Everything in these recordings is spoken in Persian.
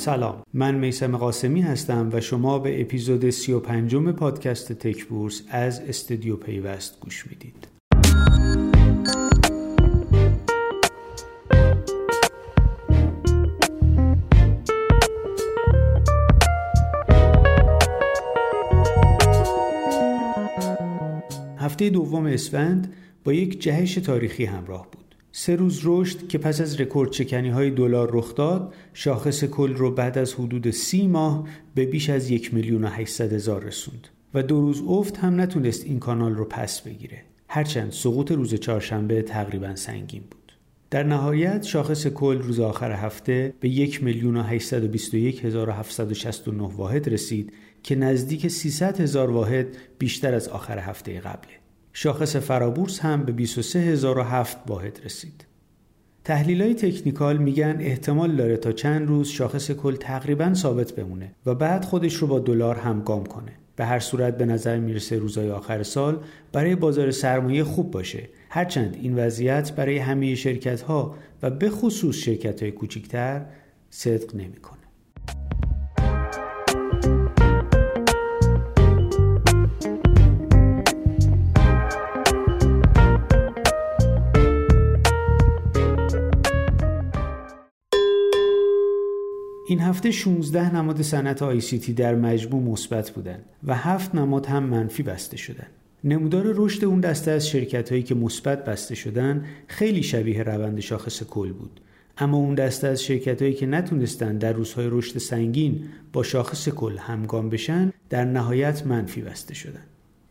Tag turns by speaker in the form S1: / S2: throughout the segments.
S1: سلام. من میسم قاسمی هستم و شما به اپیزود 35 پادکست تک بورس از استودیو پیوست گوش می‌دید. هفته دوم اسفند با یک جهش تاریخی همراه بود. سه روز رشد که پس از رکورد چکنی های دلار رخ داد شاخص کل رو بعد از حدود سی ماه به بیش از یک میلیون و هزار رسوند و دو روز افت هم نتونست این کانال رو پس بگیره. هرچند سقوط روز چهارشنبه تقریبا سنگین بود. در نهایت شاخص کل روز آخر هفته به یک میلیون و واحد رسید که نزدیک 300 هزار واحد بیشتر از آخر هفته قبله. شاخص فرابورس هم به 23007 واحد رسید. تحلیل های تکنیکال میگن احتمال داره تا چند روز شاخص کل تقریبا ثابت بمونه و بعد خودش رو با دلار همگام کنه. به هر صورت به نظر می‌رسه روزهای آخر سال برای بازار سرمایه خوب باشه هرچند این وضعیت برای همه شرکت ها و به خصوص شرکت های کوچیکتر صدق نمی‌کنه. این هفته 16 نماد صنعت تی در مجموع مثبت بودند و هفت نماد هم منفی بسته شدند. نمودار رشد اون دسته از شرکت هایی که مثبت بسته شدن خیلی شبیه روند شاخص کل بود اما اون دسته از شرکت هایی که نتونستن در روزهای رشد سنگین با شاخص کل همگام بشن در نهایت منفی بسته شدن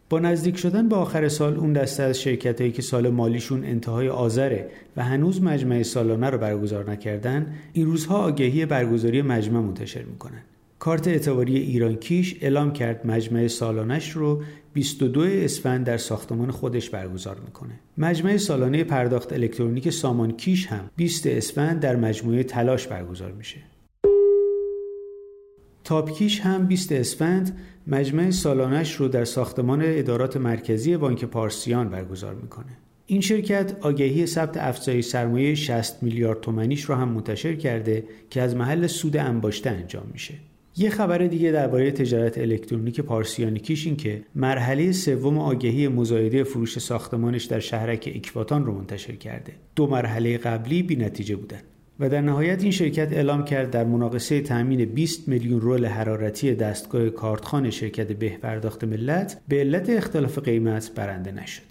S1: با نزدیک شدن به آخر سال اون دسته از شرکت هایی که سال مالیشون انتهای آذره و هنوز مجمع سالانه رو برگزار نکردن این روزها آگهی برگزاری مجمع منتشر می‌کنن کارت اعتباری ایران کیش اعلام کرد مجمع سالانش رو 22 اسفند در ساختمان خودش برگزار می‌کنه. مجمع سالانه پرداخت الکترونیک سامان کیش هم 20 اسفند در مجموعه تلاش برگزار میشه. تاپکیش هم 20 اسفند مجمع سالانش رو در ساختمان ادارات مرکزی بانک پارسیان برگزار می‌کنه. این شرکت آگهی ثبت افزایش سرمایه 60 میلیارد تومنیش رو هم منتشر کرده که از محل سود انباشته انجام میشه. یه خبر دیگه درباره تجارت الکترونیک پارسیانیکیش این که مرحله سوم آگهی مزایده فروش ساختمانش در شهرک اکباتان رو منتشر کرده. دو مرحله قبلی بی نتیجه بودن. و در نهایت این شرکت اعلام کرد در مناقصه تأمین 20 میلیون رول حرارتی دستگاه کارتخان شرکت به پرداخت ملت به علت اختلاف قیمت برنده نشده.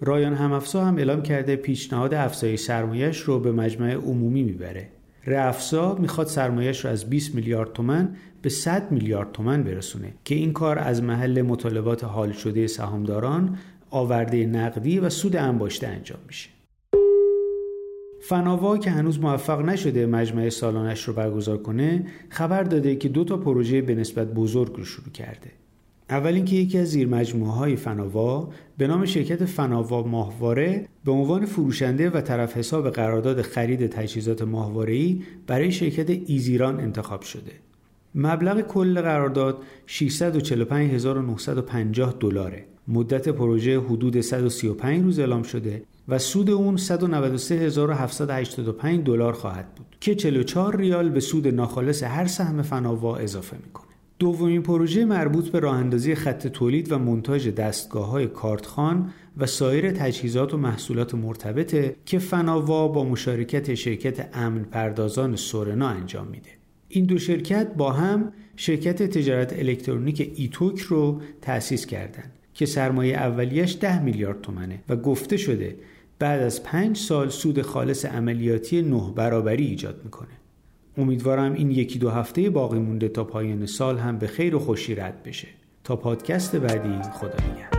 S1: رایان همافزا هم اعلام کرده پیشنهاد افزایش سرمایش رو به مجمع عمومی می‌بره. رافزا می‌خواد سرمایش رو از 20 میلیارد تومن به 100 میلیارد تومن برسونه که این کار از محل مطالبات حال شده سهامداران آورده نقدی و سود انباشته انجام میشه. فناوا که هنوز موفق نشده مجمع سالانش رو برگزار کنه خبر داده که دو تا پروژه به نسبت بزرگ رو شروع کرده اول اینکه یکی از زیر مجموعه های فناوا به نام شرکت فناوا ماهواره به عنوان فروشنده و طرف حساب قرارداد خرید تجهیزات ماهواره‌ای برای شرکت ایزیران انتخاب شده. مبلغ کل قرارداد 645950 دلاره. مدت پروژه حدود 135 روز اعلام شده و سود اون 193785 دلار خواهد بود که 44 ریال به سود ناخالص هر سهم فناوا اضافه می‌کنه. دومین پروژه مربوط به راه اندازی خط تولید و منتاج دستگاه های کارتخان و سایر تجهیزات و محصولات مرتبطه که فناوا با مشارکت شرکت امن پردازان سورنا انجام میده. این دو شرکت با هم شرکت تجارت الکترونیک ایتوک رو تأسیس کردند که سرمایه اولیش 10 میلیارد تومنه و گفته شده بعد از پنج سال سود خالص عملیاتی نه برابری ایجاد می‌کنه. امیدوارم این یکی دو هفته باقی مونده تا پایان سال هم به خیر و خوشی رد بشه. تا پادکست بعدی خدا نگهدار.